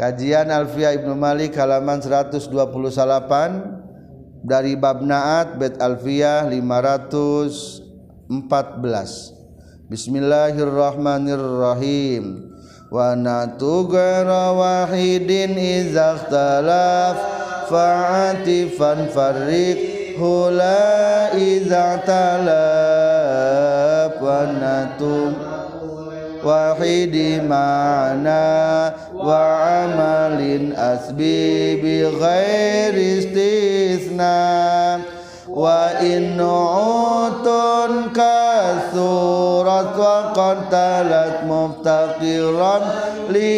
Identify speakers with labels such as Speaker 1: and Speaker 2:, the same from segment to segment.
Speaker 1: Kajian Alfiah Ibnu Malik halaman 128 dari bab naat bet Alfiah 514. Bismillahirrahmanirrahim. Wa natu wahidin idza ikhtalaf fa'atifan farriq hula idza talaf wa natu wahidi ma'na wa amalin asbi bi ghairi istisna. Wa in utun ka surat wa qatalat muftaqiran li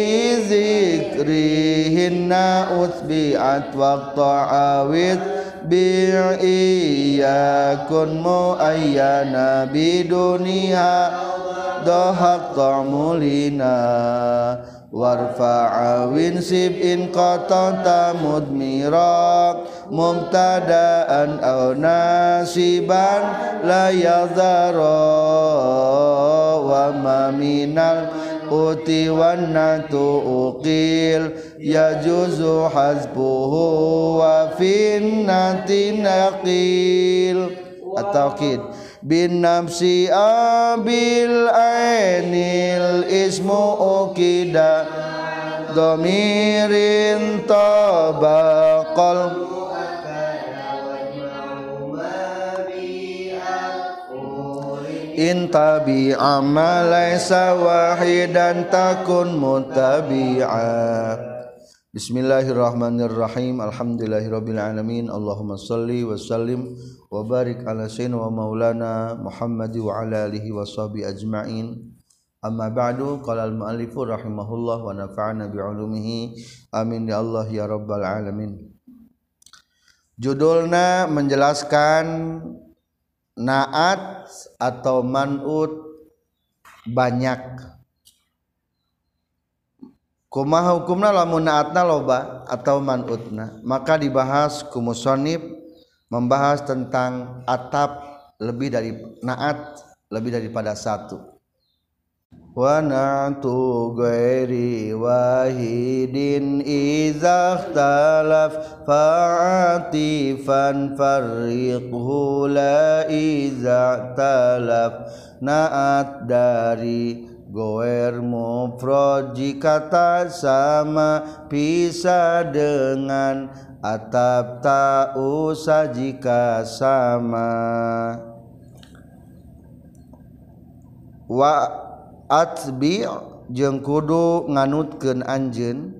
Speaker 1: zikrihinna utbi'at wa ta'awit bi'iyakun mu'ayyana biduniha dohak ta'mulina ta'mulina ta'mulina warfa'awin sib'in qatanta mudmirak mumtadaan aw nasiban la yadhara wa ma minal uti wan natu uqil yajuzu hazbuhu wa fin bin nafsi abil ainil ismu ukida domirin tabaqal intabi amalaysa wahidan takun mutabi'a Bismillahirrahmanirrahim. Alhamdulillahirabbil alamin. Allahumma shalli wa sallim wa barik ala sayyidina wa maulana Muhammad wa ala alihi wa sahbi ajma'in. Amma ba'du qala al-muallifu rahimahullah wa nafa'ana bi ulumihi amin ya Allah ya rabbal alamin. Judulna menjelaskan naat atau manut banyak kumaha hukumna lamun naatna loba atau manutna maka dibahas kumusonib membahas tentang atap lebih dari naat lebih daripada satu. Wa na'tu ghairi wahidin idza ikhtalaf fa'atifan farriqhu la idza talaf naat dari goer mufrad jika sama bisa dengan atap tak usah jika sama. Wa atbi jeung kudu nganutkeun anjeun.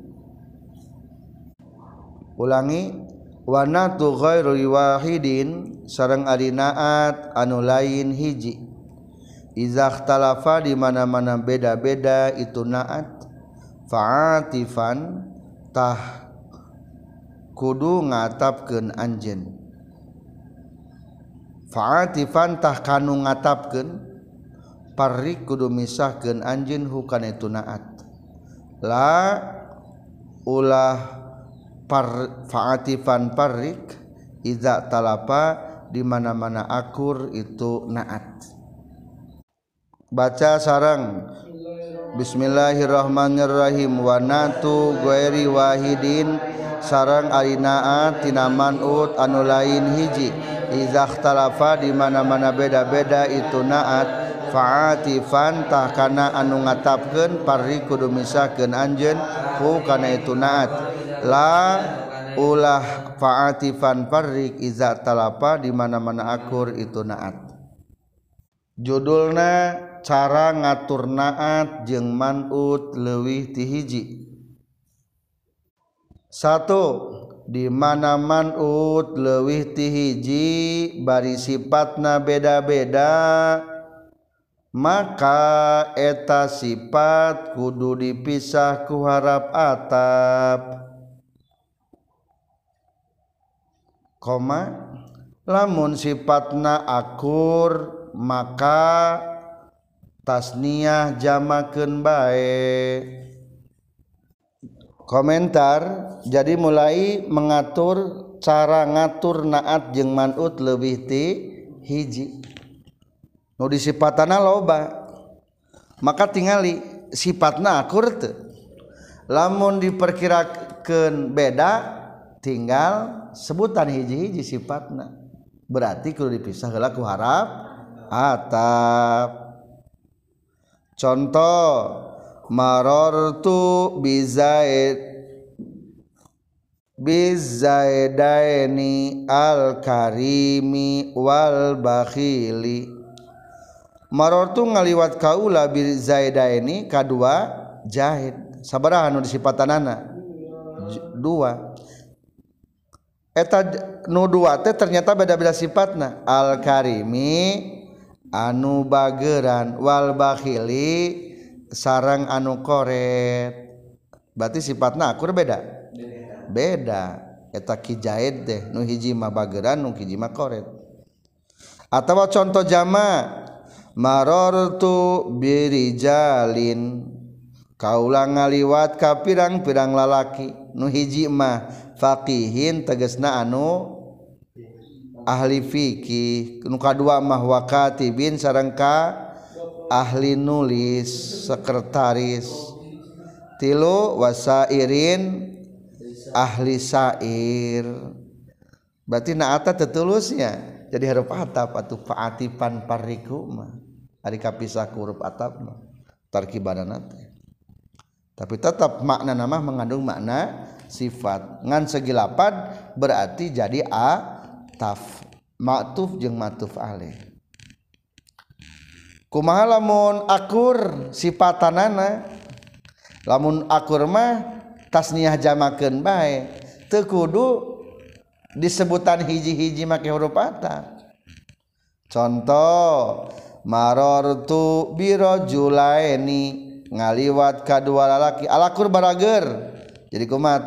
Speaker 1: Ulangi wana tu ghairu wahidin sareng ari naat anu lain hiji. Izahtalafa di mana-mana beda-beda itu naat. Fa'atifan tah kudu ngatapkeun anjeun. Fa'atifan tah kanu ngatapkeun parik kudu misahkeun anjeun hukana itu naat. La ulah par fa'atifan parik iza talapa di mana-mana akur itu naat. baca sarang Bismillahirrahmanirrahim. Wanatu Gueri Wahidin. Sarang Arinaa tinaman ut anu lain hiji. Izahtalafa dimana-mana beda-beda itu naat. Faatifan tahkana anu ngatapkan pari kudu misakan anjen ku kana itu naat. La ulah faatifan parik iza talapa dimana-mana akur itu naat. Judulna cara ngatur naat jeung manut lewih tihiji satu di mana manut lewih tihiji bari sifatna beda-beda maka eta sifat kudu dipisah ku harap atap. Koma lamun sifatna akur maka tasniah jamakeun bae. Komentar jadi mulai mengatur cara ngatur naat jeung manut leuwih ti hiji. Nu disifatana loba maka tingali sifatna akur teu. Lamun diperkirakan beda tinggal sebutan hiji-hiji sifatna. Berarti kalau dipisah gelaku harap atap contoh marortu bizaid bizaidaini al karimi wal bakhili. Marortu ngaliwat kaula bizaidaini kadua jahid. Sabaraha nu disipatanana? Dua. Eta nu dua teh ternyata beda-beda sifatna. Al karimi anu bageran wal bakhili sarang anu koret. Berarti sifatna akur beda? Beda. Eta kijahit deh nu hiji mah bageran nu hiji mah koret. Atau contoh jama marortu birijalin. Kaula ngaliwat ka pirang-pirang lalaki nu hiji mah faqihin tegesna anu ahli fikih. Nu kadua mah wakatibin sareng ahli nulis sekretaris. Tilu wasairin ahli sair. Berarti naata tetulusnya jadi huruf atap atau faatipan pariku mah. Ari kapisah huruf atap mah. Tarkibanana tapi tetap makna nama mengandung makna sifat. Ngan segi lapan berarti jadi a taf maktuf jeung matuf alaih kumaha lamun akur sifatanana lamun akur mah tasniah jamakeun bae teu kudu disebutan hiji-hiji make huruf ata. Contoh marortu birojulaini ngaliwat kadua lalaki. Alakur barager. Jadi kumaha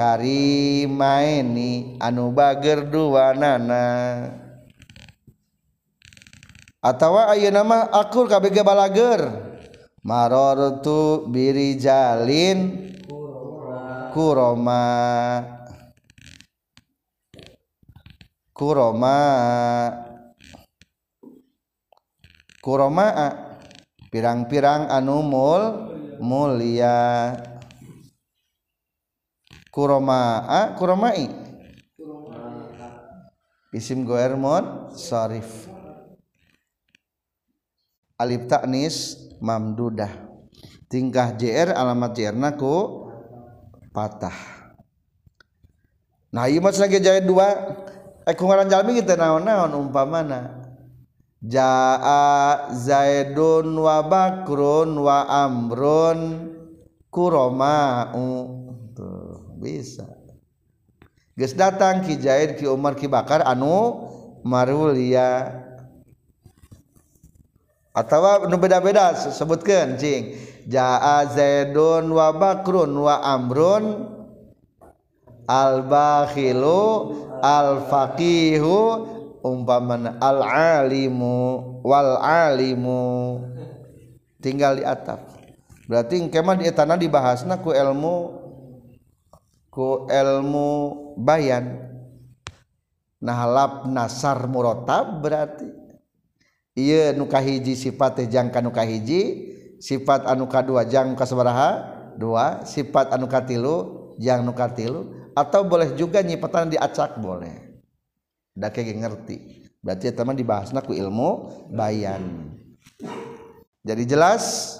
Speaker 1: karimaini anu bager dua nana atawa ayeuna nama akur kabeh balager. Marartu birijalin kuroma. Kuroma. Kuroma pirang-pirang anu mul mulia. Kuroma kuromai. Isim goermon sarif. Alif taknis mamdudah tingkah jr alamat jr naku patah. Nah iya mas lagi jahit dua. Eh kungaran jalmi kita naon-naon umpamana. Jaa zaidun wa bakrun wa amrun kuroma'u bisa. Guys datang Ki Zaid Ki Umar Ki Bakar anu marulia atau nu beda-beda sebutkan cing jaa zaidun wa bakrun wa amrun al bakhilu al faqihu umpamana al alimu wal alimu tinggal di atap. Berarti kemah di tanah dibahasna ku ilmu ku ilmu bayan. Nah lafna sar muratab berarti. Ieu nu kahiji sifat teh jangka nu kahiji sifat anu kadua jang kasabaraha dua sifat anu katilu jang nu katilu atau boleh juga nyipatan diacak boleh. Da kayak ngerti. Berarti teman dibahasna ku ilmu bayan. Jadi jelas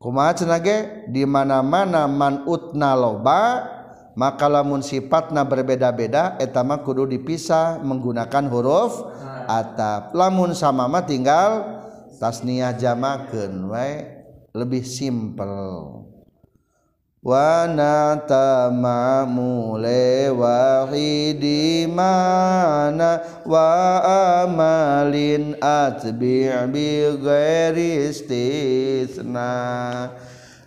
Speaker 1: kumaha cenage di mana-mana man utna loba maka lamun sifatna berbeda-beda etama kudu dipisah menggunakan huruf atap. Lamun sama mah tinggal tasniah jamakeun we lebih simpel. Wa natamamu wahidi mana wa amalin atbi' bi ghairi istisna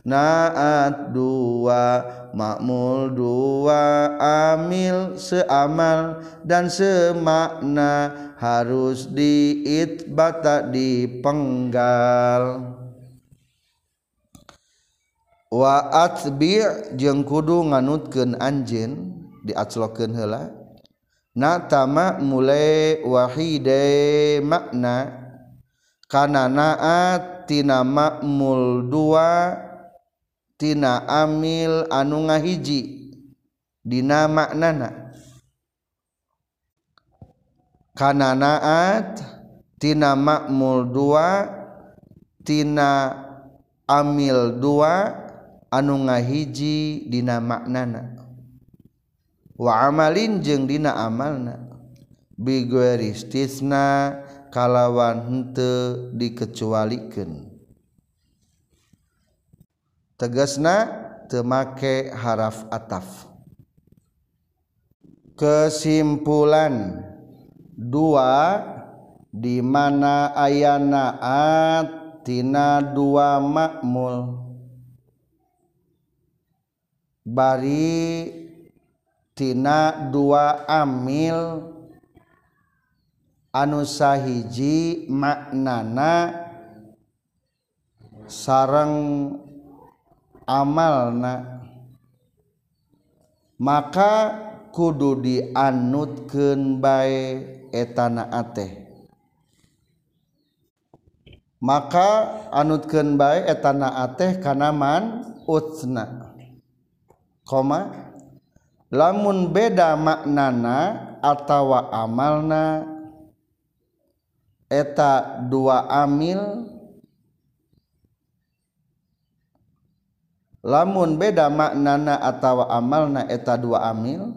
Speaker 1: naat dua makmul dua amil seamal dan semakna harus diitbata dipenggal. Wa atbi jeung kudu nganutkeun anjeun diaclokeun heula. Natama mulai wahide makna kana naat tina makmul dua tina amil anu ngahiji dina maknana. Kana naat tina makmul dua tina amil dua anu ngahiji dina maknana. Wa amalin jeung dina amalna. Bigueristisna kalawan henteu dikecualikeun tegesna temake haraf ataf. Kesimpulan. Dua di mana ayana atina dua makmul. Bari tina dua amil. Anu sahiji maknana sarang amalna. Maka kudu dianutkeun bae etana ateh. Maka anutkeun bae etana ateh kana man utsna. Koma lamun beda maknana atawa amalna eta dua amil lamun beda maknana atau amalna eta dua amil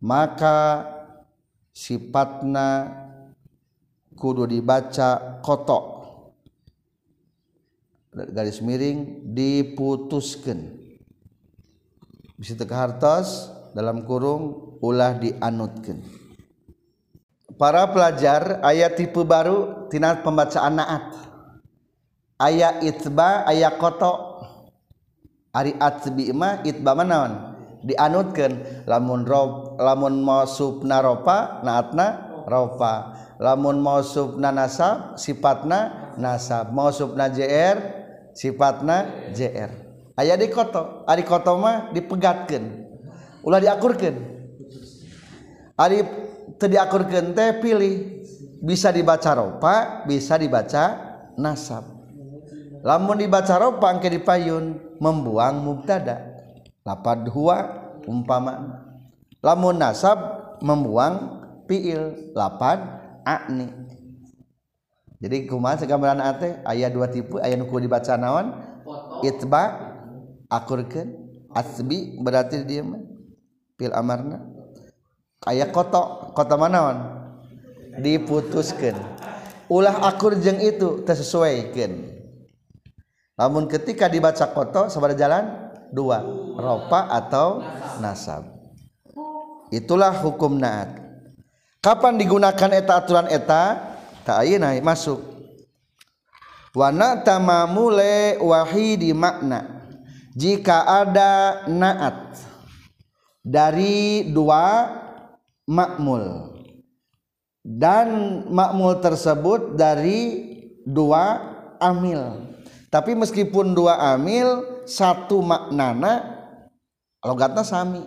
Speaker 1: maka sifatna kudu dibaca kotok garis miring diputuskan bisa teka hartos dalam kurung ulah dianutkan para pelajar ayat tipe baru tina pembacaan naat. Ayat itba ayat kotok Ari atbi mah itba manaon dianutkan lamun rob lamun mausub naropa naatna ropa. Lamun mausub na nasab sifatna nasab. Mausub na jr sifatna jr aya di koto ari koto mah dipegatkan ulah diakurkan ari teu diakurkan teh pilih. Bisa dibaca ropa bisa dibaca nasab. lamun dibaca ropang ke dipayun membuang mubtada. Lapad huwa umpama lamun nasab membuang piil lapad akni jadi kumaha segambaran ate? Ayat dua tipe ayat nuku dibaca naon? Itba akurkeun. Asbi berarti dia pil amarna. Ayat koto kota manaon diputuskan ulah akur jeng itu tersesuaikan. Namun ketika dibaca koto sabar jalan dua ropa atau nasab. Itulah hukum naat. Kapan digunakan eta aturan eta? Tak naik masuk. Wana tamamule wahidi makna. Jika ada naat dari dua makmul dan makmul tersebut dari dua amil tapi meskipun dua amil satu maknana logatna sami.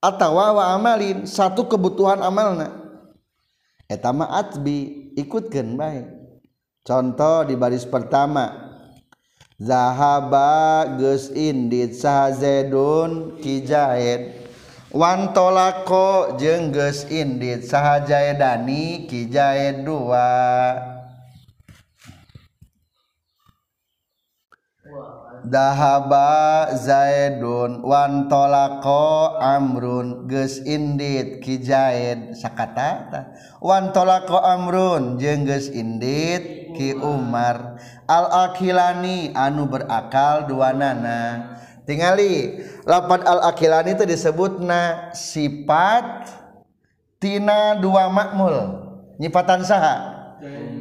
Speaker 1: Atau wa amalin satu kebutuhan amalna. Eta ma atbi ikutkeun baik contoh di baris pertama. Zahaba geus indit sahazedun kijahid wantolako jeung geus indit sahajaedani kijahid dua dahaba zaidun wantolako amrun geus indit kijahid sakata wantolako amrun jeung geus indit ki umar. Al-akilani anu berakal dua nana tinggali lapan al-akilani itu disebut na sifat tina dua makmul nyipatan saha?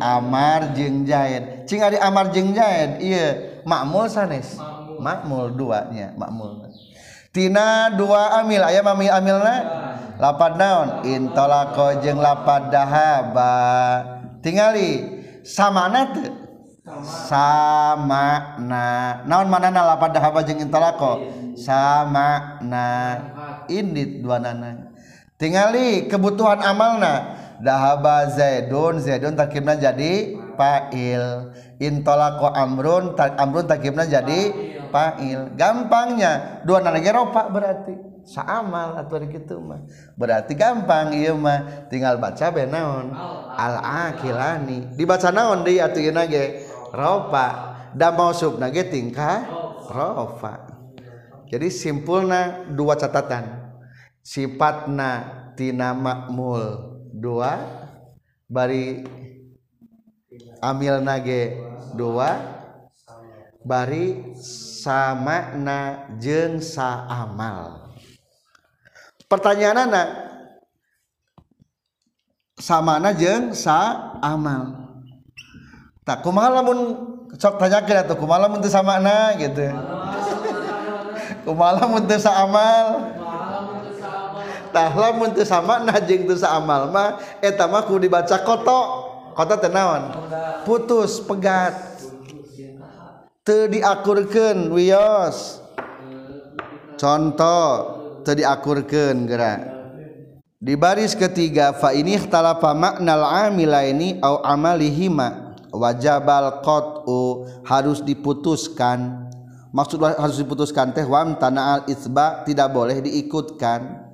Speaker 1: Amar jeng jahid cing ari amar jeng jahid iya makmul sanes? Makmul. Duanya makmul. Tina dua amil ayam amil amilna lapad naon? Intolako jeng lapad dahaba. Tingali sama teu? Sama na naon mana na lapad dahaba jeung intalako sama na indit dua nana. Tingali kebutuhan amalna? Dahaba zaidun zaidun takimna jadi fa'il intolako amrun amrun takibna jadi fa'il. Gampangnya. Dua nana ropa berarti. Saamal atau gitu mah. Berarti gampang iya mah. Tinggal baca benaon al akilani dibaca naon di atuh ge ropa. Dan mausub nage tingkah? Rofa. Jadi simpulna dua catatan. Sifatna tina makmul. Dua. Bari amil nage dua bari samakna jeung saamal pertanyaanana samana jeung saamal tak kumaha lamun sok tanyakeun atuh kumaha lamun teu samana gitu. Kumaha lamun teu saamal tah lamun teu samana jeung teu saamal mah eta mah kudu dibaca kotok koto teh naon? Putus pegat. Teu diakurkeun wios contoh teu diakurkeun geura di baris ketiga fa ini ikhtalafa maknal amilaini au amalihima. Wajabal qat'u harus diputuskan. Maksud harus diputuskan teh wam tanah al isba tidak boleh diikutkan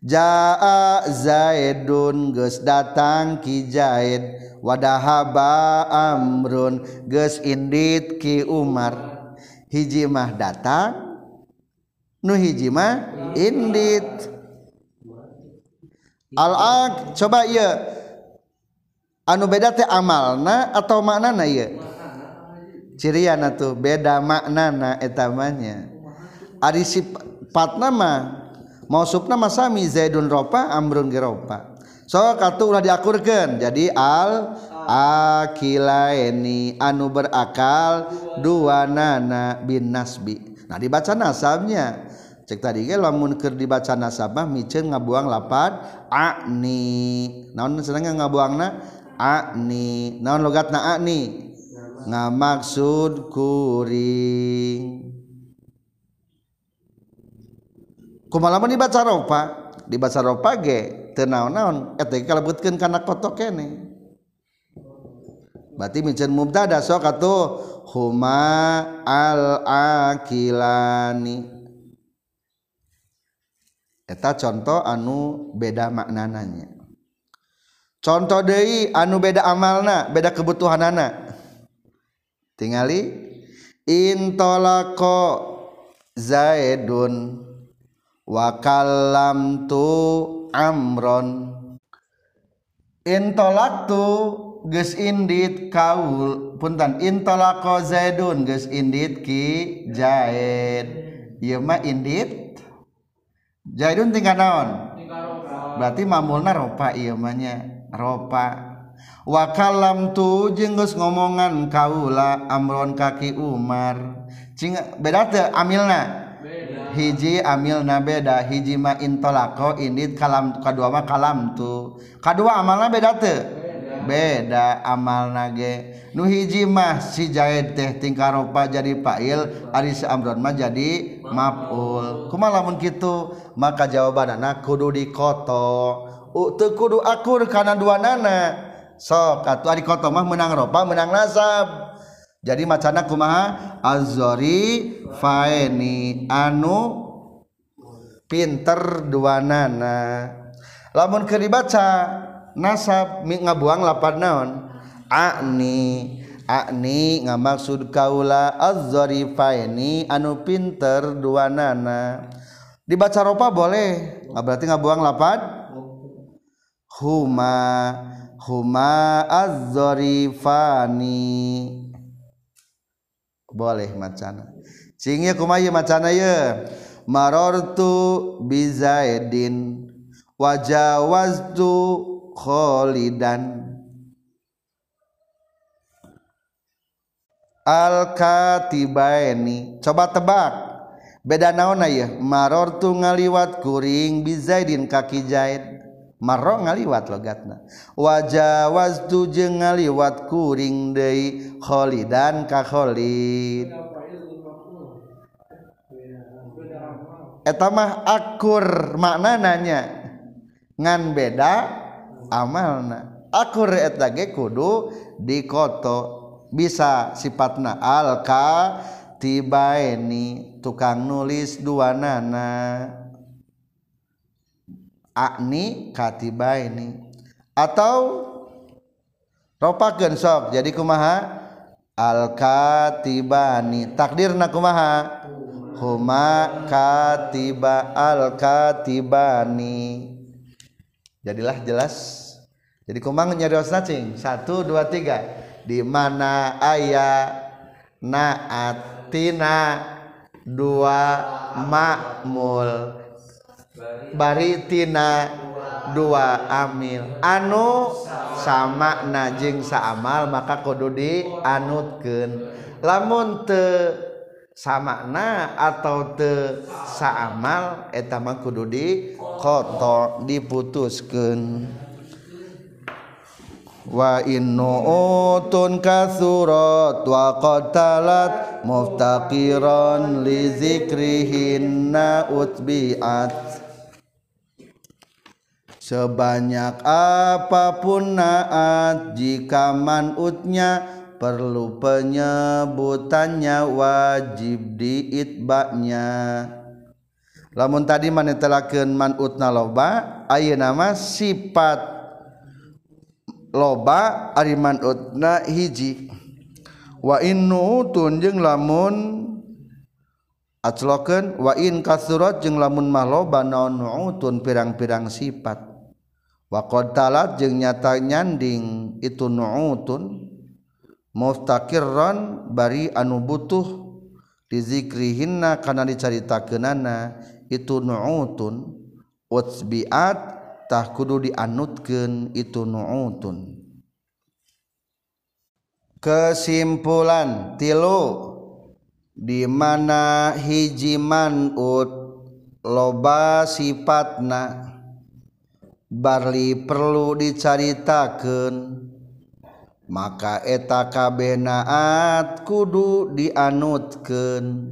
Speaker 1: jaa zaidun geus datang ki zaid wadahaba amrun geus indit ki umar. Hiji mah datang nu hiji mah indit. Al aq coba ieu. Anu beda teh amalna atau maknana ieu? Ciriana tuh beda maknana etamanya ari sifat nama mau mausupna masami Zaidun ropa Amrun geropa so katu ulah diakurkan jadi al akilaini anu berakal dua nana bin nasbi. Nah dibaca nasabnya. Cek tadi ge lamun keur dibaca nasabah micen ngabuang lapan akni naon seneng ngabuangna? Akni naon logatna ani? Ngamaksud kuring kumalamun dibaca ropa dibaca ropa ge tenaon-naon eta kalebutkeun kana kotok kene. Berarti micen mubtada sok atuh huma al akilani eta contoh anu beda maknananya. Contoh deui anu beda amalna beda kebutuhanana. Tingali intolako zaidun wakalam tu amron. Intolaktu geus indit kaul punten intolako zaidun geus indit ki zaid ieu mah indit zaidun tinggal naon? Berarti mamulna ropa ieu mah nya ropa. Wakalam tu jeung geus ngomongan kaula amron kaki Umar. Cing beda amilna hiji amil na beda hijima intolako ini kalam kedua mah kalam tu. Kedua amalna beda tuh beda amal nage nu hiji mah si jaid teh tingkaropa jadi fa'il ari si amron mah jadi maf'ul. Kumaha lamun kitu? Maka jawabanna kudu dikoto. Teu kudu akur kana dua nana sok atuh ari koto mah menang ropa menang nasab. Jadi macana kumaha? Azori faeni. Anu pinter dua nana lamun keur dibaca nasab ngabuang lapan naon? Akni akni ngamaksud kaula azori faeni anu pinter dua nana dibaca ropa boleh berarti ngabuang lapan huma. Huma az-zarifani boleh macana cingnya kumaya macana ya marortu bizaidin wajawaztu kholidan al katibaini coba tebak. Beda naon ya marortu ngaliwat kuring bizaidin kaki zaid marro ngaliwat logatna. Wajawaz tujeng ngaliwat kuring deui kholidan ka kholid. Eta mah akur makna nanya ngan beda amalna. Akur eta ge kudu dikoto. Bisa sifatna alka tibaeni tukang nulis dua nana akni katiba ini atau ropa gensok jadi kumaha? Al katibani takdir na kumaha? Huma katiba al katibani jadilah jelas. Jadi kumang nyari cing. Satu dua tiga. Di mana ayat naatina dua makmul baritina dua amil. Anu sama najeng saamal maka kudu dianutkeun. Lamun te samakna atau te saamal eta mah kudu di koto diputuskeun. Wa innu utun kasurat wa qatalat muftaqiran li zikrihinna utbi'at. Sebanyak apa pun naat jika manutnya perlu penyebutannya wajib diitbaknya. Lamun tadi manetelakeun manutna loba ayeuna nama sifat loba ariman utna hiji. Wa innu tunjeng lamun aclokeun wa in kasurat jeung lamun mah loba naon nu'utun pirang-pirang sifat waqad talat jeung nyata nyanding itu nu'utun muftakirran bari anu butuh dizikrihinna kana dicaritakeunana itu nu'utun. Utsbiat tah kudu dianutkeun itu nu'utun. Kesimpulan tilu di mana hiji manut loba sifatna Barli perlu dicaritakan maka eta kabenaat kudu dianutken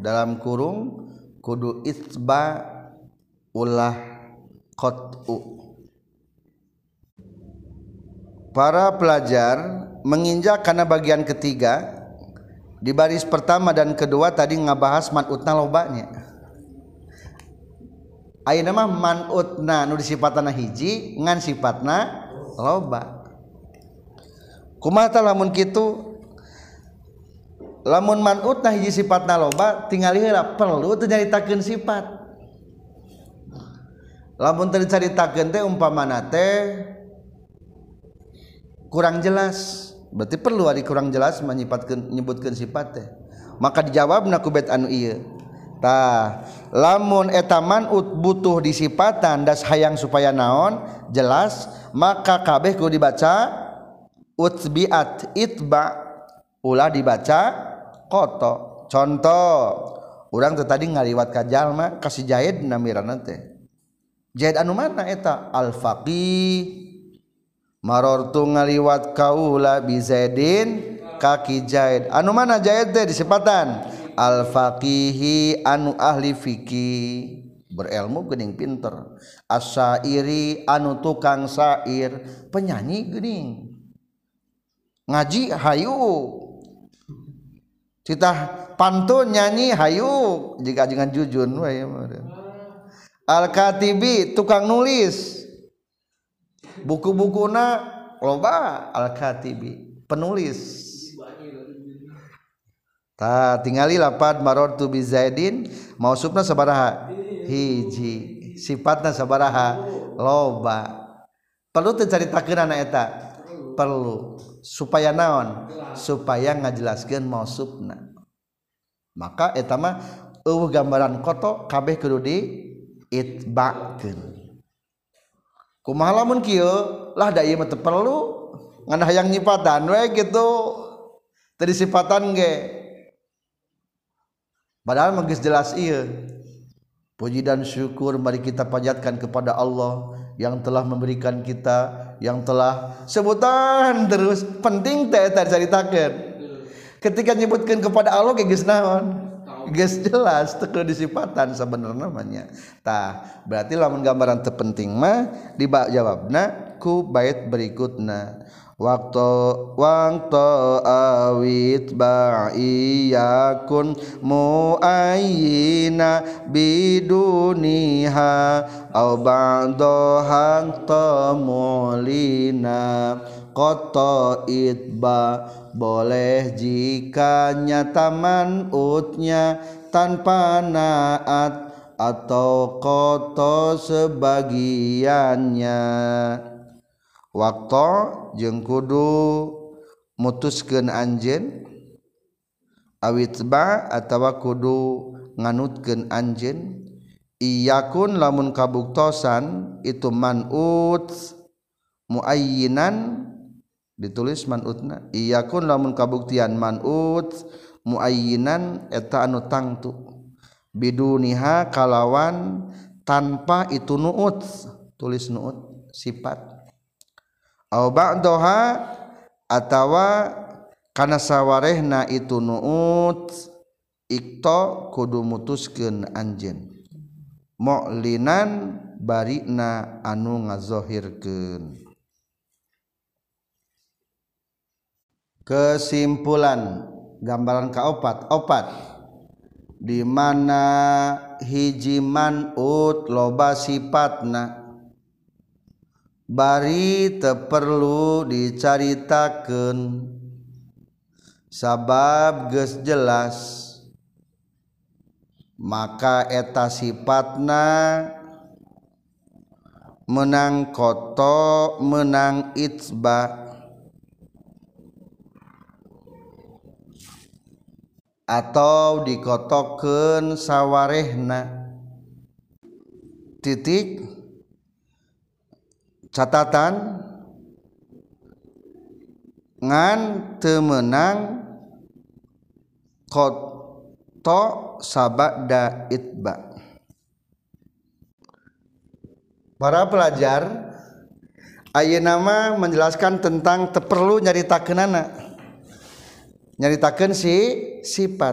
Speaker 1: dalam kurung kudu isba ulah qot'u para pelajar menginjak karena bagian ketiga. Di baris pertama dan kedua tadi ngabahas manutna lobanya. Ayo nama manutna nu disifatna hiji ngan sifatna loba. Kumata lamun kitu? Lamun manutna hiji sifatna loba tingali heula perlu teu nyaritakeun sifat. Lamun teu dicaritakeun teh umpamana teh kurang jelas. Berarti perlu ari kurang jelas menyifatkeun nyebutkeun sifat teh. Maka dijawabna ku bet anu ieu. tah lamun etaman ut butuh disipatan das hayang supaya naon? Jelas maka kabeh ku dibaca utbiat itba. Ulah dibaca koto. Contoh orang tuh tadi ngaliwat ka jalma kasih jahid namirana teh. Jahid anu mana eta? Al faqih marortu ngaliwat kaula bi zaidin kaki jahid. Anu mana jahid teh disipatan? Al faqihi anu ahli fikih. Berilmu geuning pinter. Asyairi anu tukang syair penyanyi geuning. Ngaji hayu. Cita pantun nyanyi hayu. Jika jangan jujun Al-Katibi tukang nulis. Buku-bukuna loba Al-Katibi penulis Ta tingali lapad marortu bi Zaidin mausubna sabaraha. Hiji sifatna sabaraha loba. Perlu teu caritakeun anak eta? Perlu. Supaya naon? Supaya ngajelaskeun mausubna maka eta mah eueuh gambaran koto kabeh kudu di itbakeun. Kumaha lamun kieu? Lah da ieu mah perlu ngan hayang nyipatan we gitu. Tadi sifatan ge. Padahal menggeus jelas ieu. Puji dan syukur mari kita panjatkan kepada Allah yang telah memberikan kita yang telah sebutan terus penting teh ceritakan ketika nyebutkan kepada Allah geus naon? Geus jelas teu disipatan sebenarnya namanya. Tah berarti lamun gambaran terpenting mah dijawabna ku bait berikutna waktu waktu awit ba'iyakun mu'ayyina biduniha. Au ba'dohan temulina. Koto itba boleh jika nyataman utnya tanpa naat atau koto sebagiannya waktu jeng kudu mutuskeun anjen awitba atau kudu nganutkeun anjen iyakun lamun kabuktosan itu manut muayyinan ditulis manutna iyakun lamun kabuktian manut muayyinan eta anu tangtu biduniha kalawan tanpa itu nuut tulis nuut sifat. au ba'daha atawa kana sawarehna itu nuut ikto kudu mutuskeun anjeun. Mu'linan barina anu ngazohirkeun. Kesimpulan gambaran kaopat opat. Di mana hiji manut loba sifatna bari teperlu dicaritakan sabab ges jelas. Maka eta sifatna menang koto menang itba atau dikotoken sawarehna. Titik. Catatan ngan temenang koto sabda itba para pelajar Aye nama menjelaskan tentang teperlu nyaritakenana nyaritakan si sifat.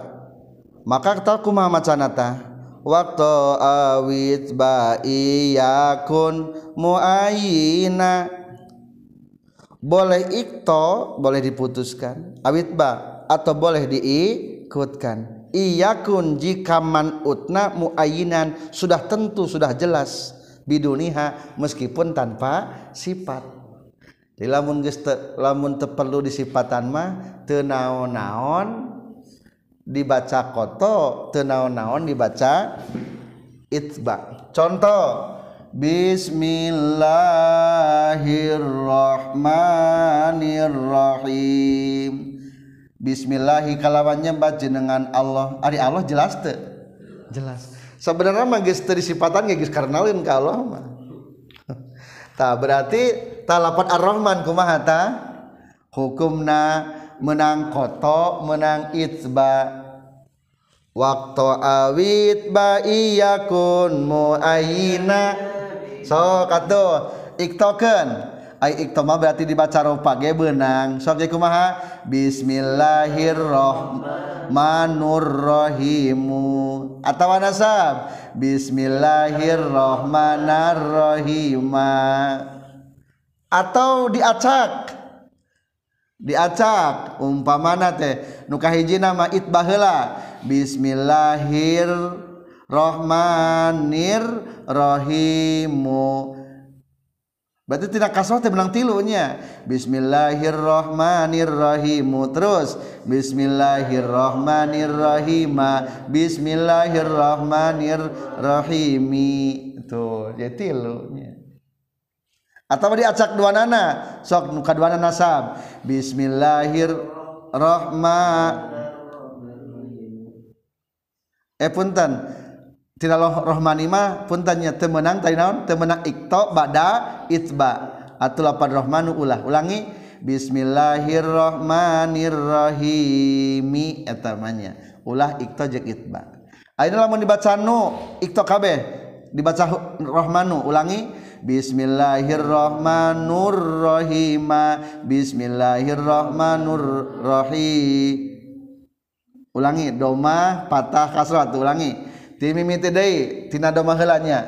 Speaker 1: Maka tahu Muhammad sanata waktu awit baiyakun muayina. Boleh ikto boleh diputuskan. Awit ba atau boleh diikutkan. Iyakun jika man utna muayinan sudah tentu sudah jelas biduniha meskipun tanpa sifat. Di lamun lamun perlu disifatan mah tenaon-naon dibaca koto tenaon-naon dibaca itba. Contoh Bismillahirrahmanirrahim. Bismillahi kalawannya baca dengan Allah. Ari Allah jelas tuh jelas. Sebenarnya mah geus disipatan geus karnalin ka Allah mah. Tak berarti talapat ar-Rahman kumaha ta hukumna menang koto menang itba. Waktu awit baiyakun muayina so katuh iktoken. Ay iktoma berarti dibaca rupa ge benang. Sok kumaha? Bismillahirrahmanirrahim atawa nasab bismillahirrahmanirrahim atau diacak? Diacak umpamana teh nu kahiji nama itbaheula bismillahirrahmanirrahim berarti tidak kasroh teh menang tilunya bismillahirrahmanirrahim terus bismillahirrahmanirrahim bismillahirrahmanirrahim itu jadi tilunya atau diacak dua nana sok muka dua nana nasab. Bismillahirrahman eh punten. Tidak loh rohmani mah puntennya temenang tadi naon? Temenang ikto bada itba. Atau lapan rohmanu ulah. Ulangi. Bismillahirrahmanirrahim etamanya ulah ikto jek itba. Ayo lamun dibaca nu ikto kabeh? Dibaca rohmanu ulangi. Bismillahirrahmanirrahim Bismillahirrahmanirrahim ulangi doma patah kasrat ulangi. Timimiti deui tina doma heulanya.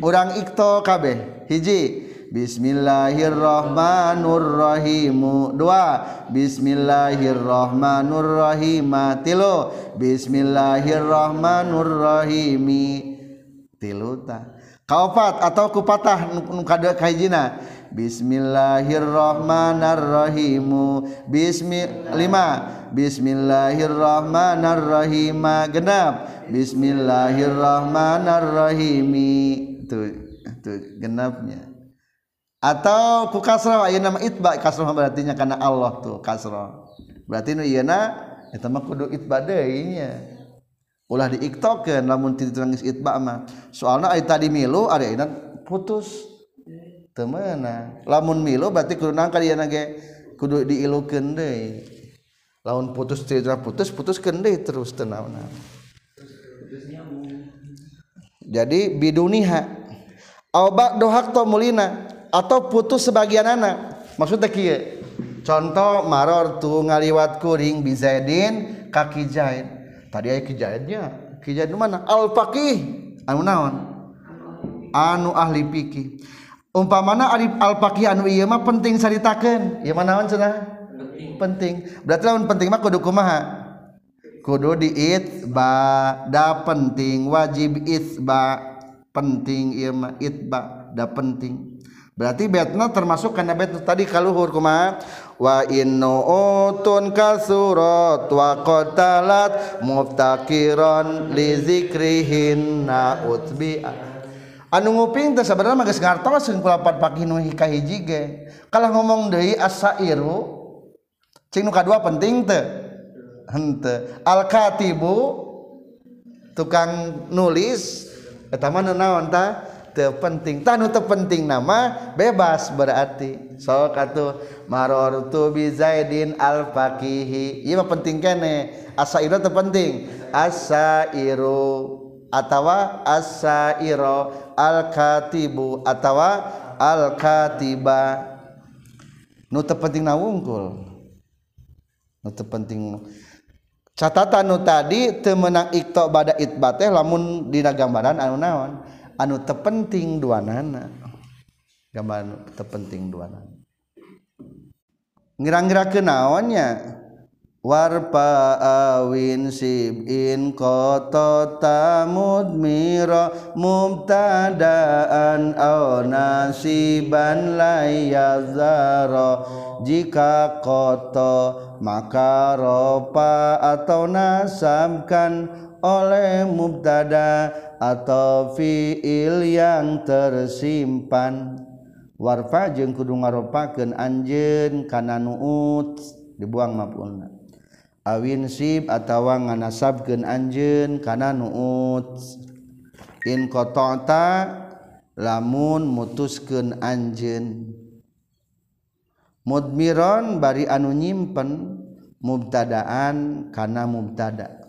Speaker 1: Urang ikto kabeh. Hiji Bismillahirrohmanurrohimu dua Bismillahirrohmanurrohima tilu Bismillahirrohmanurrohimi tiluta. Kaopat atau kupatah kada kaijina? Bismillahirrahmanirrahimu. Bismi lima. Bismillahirrahmanirrahima. Genap. Bismillahirrahmanirrahimi. Itu itu genapnya. Atau ku kasrah ayeuna nama itba kasrah berarti nya karena Allah tuh kasrah berarti nu ieu na eta mah kudu itba deui nya ulah diiktokeun lamun titangis itba mah. Soalna ari tadi milu ari ayeuna putus. Teu meunang lamun milu berarti kudu nangka dia nage kudu diilukeun deui. Lamun putus titang putus putus deui terus teu naon. Jadi biduniha. Au ba'du haqqo mulina atau putus sebagian anak maksudnya kieu? Contoh maror tuh ngaliwat kuring bizaidin kaki jahit. tadi aya kijahidnya kijahid mana? Al faqih anu naon? Anu ahli fikih. Umpamana ahli al faqih anu ieu mah penting saritakeun. Ieu mah naon cenah? Penting. Berarti lamun penting mah kudu kumaha? Kudu di itba da penting. Wajib itba. Penting ieu mah itba da penting. Berarti betna termasuk karena bet tadi kaluhur kumaha? wa innu'utun kasurat wa qatalat muftakiran li zikrihinna utbi anu nguping teh sebenarnya mah geus ngartoseun ku lapat pakinu hiji ge. Kalah ngomong deui asairu cing nu kadua penting teh. Henteu al katibu tukang nulis eta mah naon tah? terpenting tanu terpenting nama bebas berarti. So katu maror tu bizaidin al fakihi iya mah penting kene. Asairu terpenting asairu atawa asairo al katibu atawa al katiba nu terpenting na wungkul nu terpenting catatan nu tadi temenang ikto bada itbateh lamun dina gambaran anu naon? Anu terpenting dua nana gambaran terpenting dua nana ngira-ngira kenaonnya warpa awin sibin koto tamud miro mubtadaan au nasiban layazaro. Jika koto maka ropa atau nasabkan oleh mubtada atau fiil yang tersimpan. Warfa jeung kudu ngaropakeun anjeun kana nuut dibuang maf'ulna. Awin sib atawa nganasabkeun anjeun kana nuut. In qata'ta lamun mutuskeun anjeun. Mudmiron bari anu nyimpen mubtadaan kana mubtada'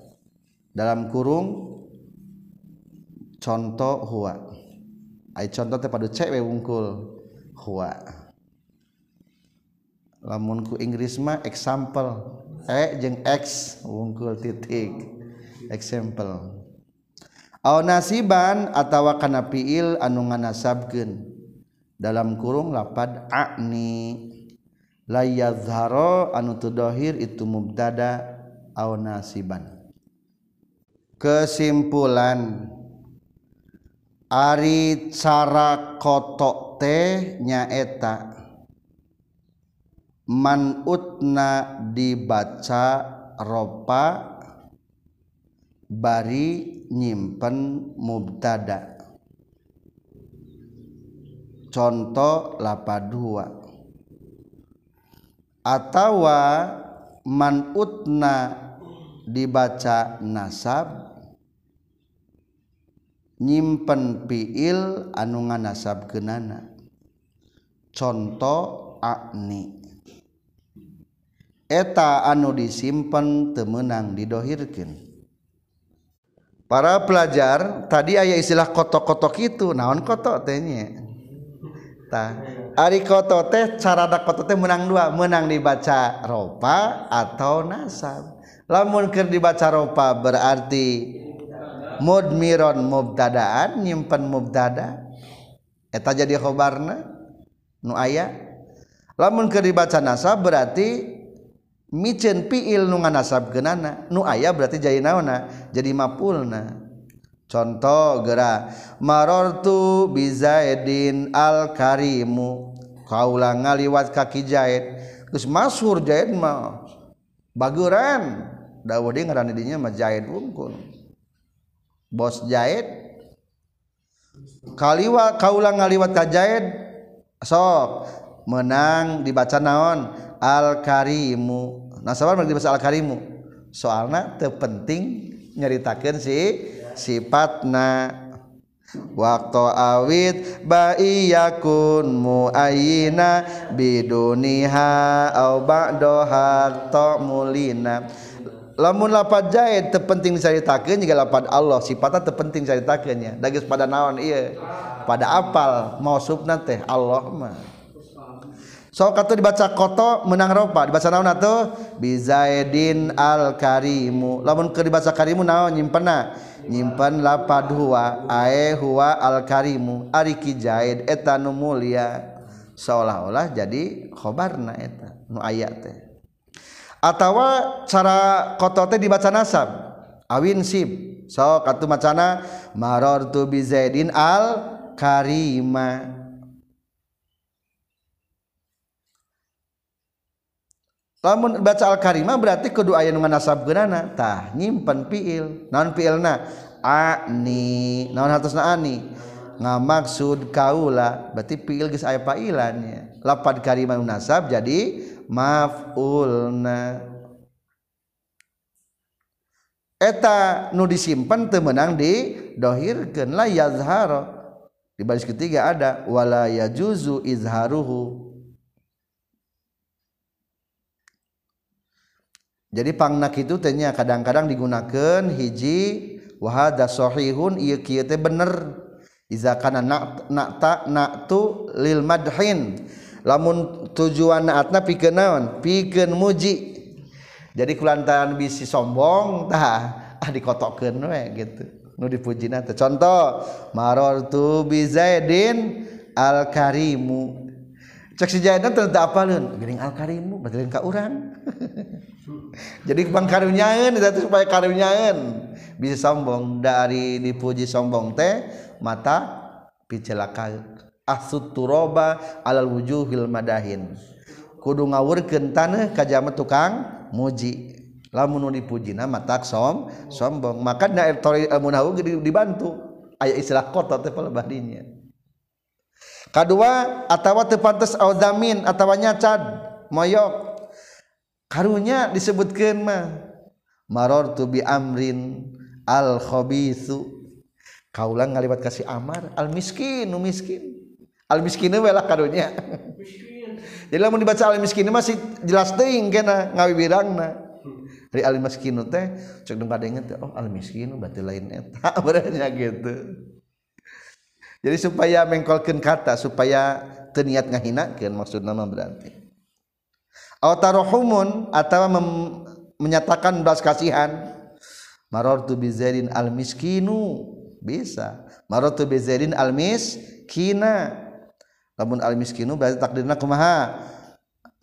Speaker 1: dalam kurung contoh huwa ai contoh teh pada cewek wungkul. Huwa lamun ku Inggris mah example. E jeung x wungkul titik. Example. Au nasiban atawa kana fiil anu nganasabkeun. Dalam kurung lapad akni la yadhharo anu tudohir itu mubtada aw nasiban. Kesimpulan. Ari cara kotok teh nyaeta manutna dibaca ropa bari nyimpen mubtada. Contoh lapad dua. Atawa manutna dibaca nasab nyimpen piil anu nganasab genana contoh akni eta anu disimpen temenang didohirkan para pelajar tadi ayah istilah kotok-kotok itu naon kotok tehnya ta ari koto teh cara dak kotok teh menang dua menang dibaca ropa atau nasab. Lamun ker dibaca ropa berarti mudmiron mubtadaan nyimpen mubtada. Eta jadi khobarna? Nu aya? Lamun keur dibaca nasab berarti micen piil nu nganasab genana nu aya berarti jadi naona jadi mapulna contoh gera marortu bizaidin al karimu kaula ngaliwat kaki jahit geus masyhur jahit mah. Baguran. Dawuh dia ngaran dinya mah jahit unggul bos jahit. Kaliwa kaulang ngaliwat ka jahit. Sok. Menang dibaca naon? Al karimu nah sabar dibaca al karimu soalna terpenting nyaritakan si sifatna. Waktu awit baiyakun muayina biduniha au ba'da mulina. lamun lapat jahit terpenting diceritakan juga lapat Allah. Sifatnya terpenting diceritakannya dagis pada naon iya pada apal. Mau subna teh Allah mah. So kata dibaca koto menang ropa. Dibaca naon atau bizaidin al karimu lamun ke dibaca karimu naon? Nyimpena. Nyimpen lapad huwa ae huwa al karimu ariki jaid eta nu mulia. Seolah-olah jadi khobarna eta nu ayat teh. Atawa cara kotote dibaca nasab. Awin sib. So katu macana marartu bi zaidin al karima lamun baca al karima berarti kudu aya nu nasab geunana. Tah nyimpen fiil. Naon fiilna? Ani. Naon hartosna ani? Ngamaksud kaula. Berarti fiil geus aya failannya. Lapad karima nasab jadi mafulna. Eta nu disimpan temenang di dohirkeun la yazharo di baris ketiga ada wala yajuzu izharuhu. Jadi pangnak itu tanya kadang-kadang digunakan hiji wahada sahihun ieu kieu teh bener. Iza kana nak nak tu lil madhin lamun tujuan naatna pikeun naon? Pikeun muji. Jadi kulantaran bisi sombong tah ah dikotokkeun we gitu. Nu dipujina teh. Contoh marartu bi zaidin al karimu cek si Jaidan teu apaleun geuning al karimu batelin ka urang. Jadi bang karunyaeun eta supaya karunyaeun bisa sombong dari dipuji sombong teh mata picelakaeun asutturoba alal wujuhil madahin. Kudu ngawurkeun taneuh ka jama tukang muji. Lamun nu dipujina matak som sombong. Maka na tori eh, amun hawu dibantu. Aya istilah kota teh palebah dinya kadua atawa teu pantes auzamin atawa nyacad moyok. Karunya disebutkeun mah marartu bi amrin al khabithu kaulang ngaliwat kasih amar al miskin nu miskin. Al miskin we lah karunya. Jadi lamun dibaca al miskin masih jelas teuing kena ngawibirangna dari al miskin teh cek dong kadengen teh oh al miskin berarti lain eta berarti gitu. Jadi supaya mengkolkeun kata supaya teu niat ngahinakeun maksudna mah berarti. Aw tarohumun atau menyatakan belas kasihan. Marartu bizaidin al miskinu bisa. Marartu bizaidin al miskina lamun al miskinu berarti takdirna kumaha?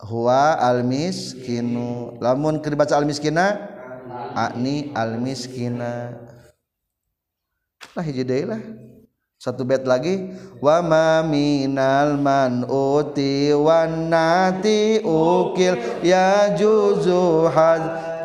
Speaker 1: Huwa al miskinu lamun keur dibaca al miskina ani al miskina lah hiji deui lah. Satu bait lagi. Wa ma minal man uti wan nati ukil ya juzu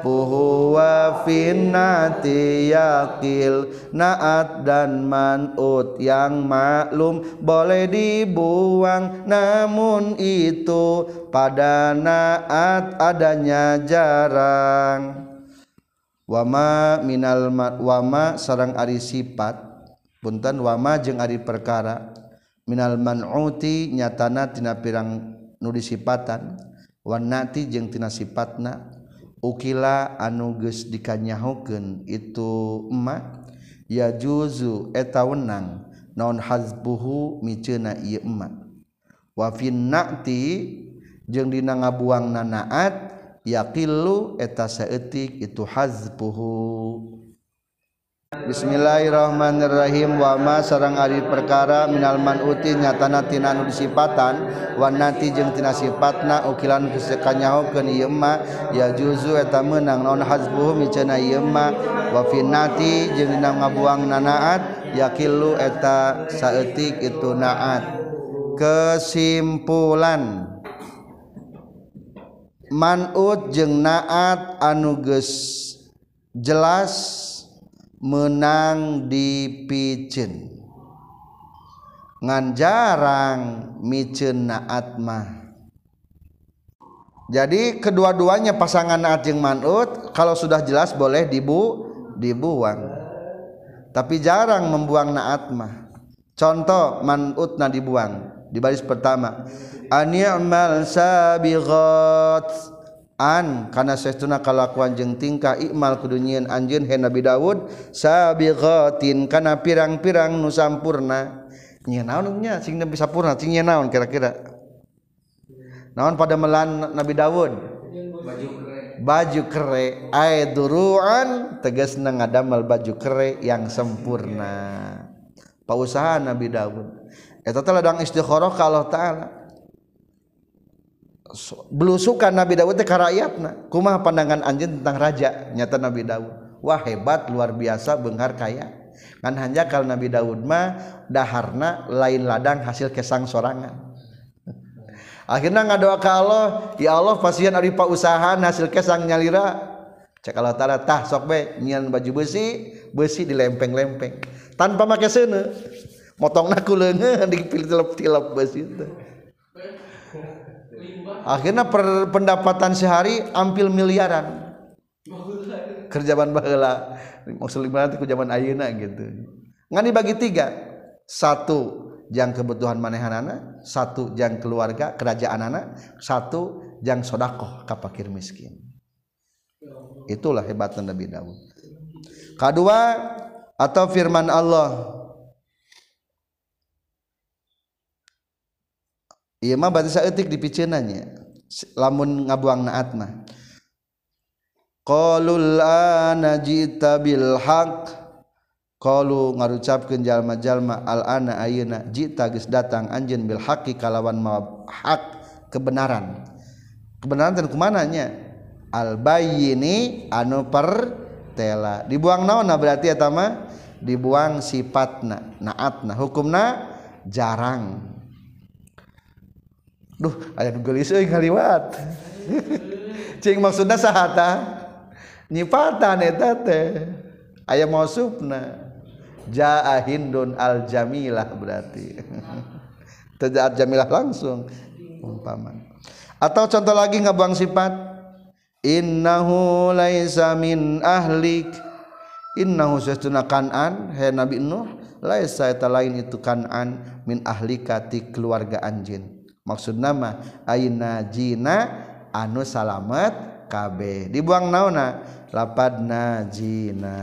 Speaker 1: huwa finnati yakil naat dan manut yang maklum boleh dibuang. Namun itu pada naat adanya jarang. Wama minal wama sarang ari sifat. Punten wama jeung ari perkara. Minal man'uti nyatana tina pirang nu disipatan wanati jeung tina sifatna ukila anuges dikanyahukeun itu emak ya juzu eta wenang naon hazbuhu miceuna ieu emak. Wa finnati jeung dina ngabuang nanaat yaqillu eta saeutik itu hazbuhu. Bismillahirrahmanirrahim. Wama sarang ari perkara minalman uti nyatana tina nu disipatan. Wanati jeung tina sifatna ukilan kesekanyahokeun ieu mah. Ya juzu eta meunang non hazbuhu micenah ieu mah. Wa finnati jeung dina ngabuang nanaat yakilu eta saeutik itu naat. Kesimpulan. Manut jeung naat anuges jelas menang dipicen ngan jarang micen naatmah jadi kedua-duanya pasangan naat jeung manut kalau sudah jelas boleh dibu dibuang. Tapi jarang membuang naatmah contoh manut na dibuang di baris pertama. Ani'mal sabighat an kana saestuna kalakuan jeung tingkah ikmal kudu nyieun anjeun he Nabi Daud sabighatin kana pirang-pirang nu sampurna. Nyieun naon nya sing Nabi sampurna sing nyieun naon kira-kira? Naon pada melan Nabi Daud? Baju kere. Baju kere ay duruan tegasna ngadamel baju kere yang sempurna pausaha Nabi Daud. Eta teh ladang istikharah ka Allah taala. belusukan Nabi Dawud teh karakyatna kumah pandangan anjeun tentang raja? Nyata Nabi Daud. Wah hebat luar biasa benghar kaya. Kan hanya kalau Nabi Daud mah daharna lain ladang hasil kesang sorangan. Akhirnya ngadoa ke Allah ya Allah pasien ari usaha hasil kesang nyalira. Cek Allah taala tah sok be nyian baju besi besi dilempeng-lempeng. Tanpa make seuneu motongna ku leungeun dipilip-tilep besi teh. Akhirnya pendapatan sehari ampil miliaran. Kerjaan baheula. Maksud nanti zaman ayeuna gitu. Ngan dibagi tiga. Satu jang kebutuhan manehanana satu jang keluarga kerajaan anak satu jang sodakoh ka fakir miskin. Itulah hebatnya Nabi Daud kedua atau firman Allah Iya mah berarti saeutik dipiceunanya. Lamun ngabuang naat mah. Qalul ana jita bil haq. Qalu ngarucapkeun jalma-jalma al ana ayeuna jita geus datang anjeun bil haqi kalawan ma hak kebenaran. Kebenaran teh kumana nya? Al bayyini anu per tela. Dibuang naon berarti eta mah? Dibuang sifatna, naatna, hukumna jarang. Duh, aya nu geulis euy ngaliwat. Cing maksudna sahata? Nyipatan eta teh. Aya mausufna. Jaa Hindun al Jamilah berarti. Tidak Jamilah langsung umpama. Atau contoh lagi ngabuang sifat innahu laisa min ahlik innahu sesuna kanan he nabi nuh laisa eta lain itu kanan min ahlika ti keluarga anjeun maksud nama aina jina anu salamet KB dibuang nauna lapad najina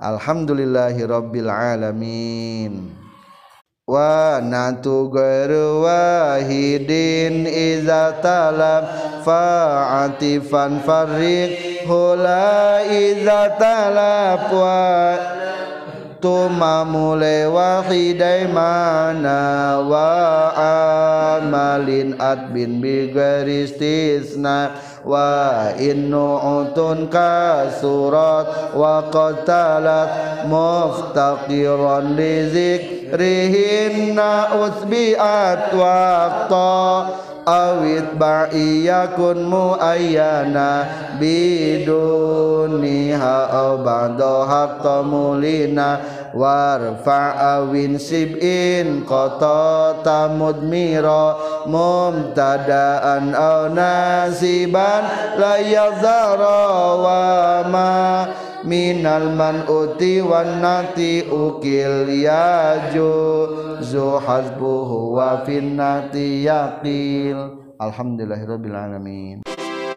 Speaker 1: Alhamdulillahirabbil alamin. Wa natu ghairu wahidin iza talab fa'atifan farriq hula iza talab wa tumamule wahidai mana wa amalin adbin bigaristisna wa innu'utun kasurat wa qatalat muftaqiran li zikrihinna usbi'at waqta awit ba'iyakun muayyana biduniha aw ba'da hatta mulina warfa awin sib'in qata tamudmira mumtadaan aw nasiban la yadhara wa ma minal man uti wan nati ukil yaju zu hasbuhu wa finnati yaqil. Alhamdulillahirabbil alamin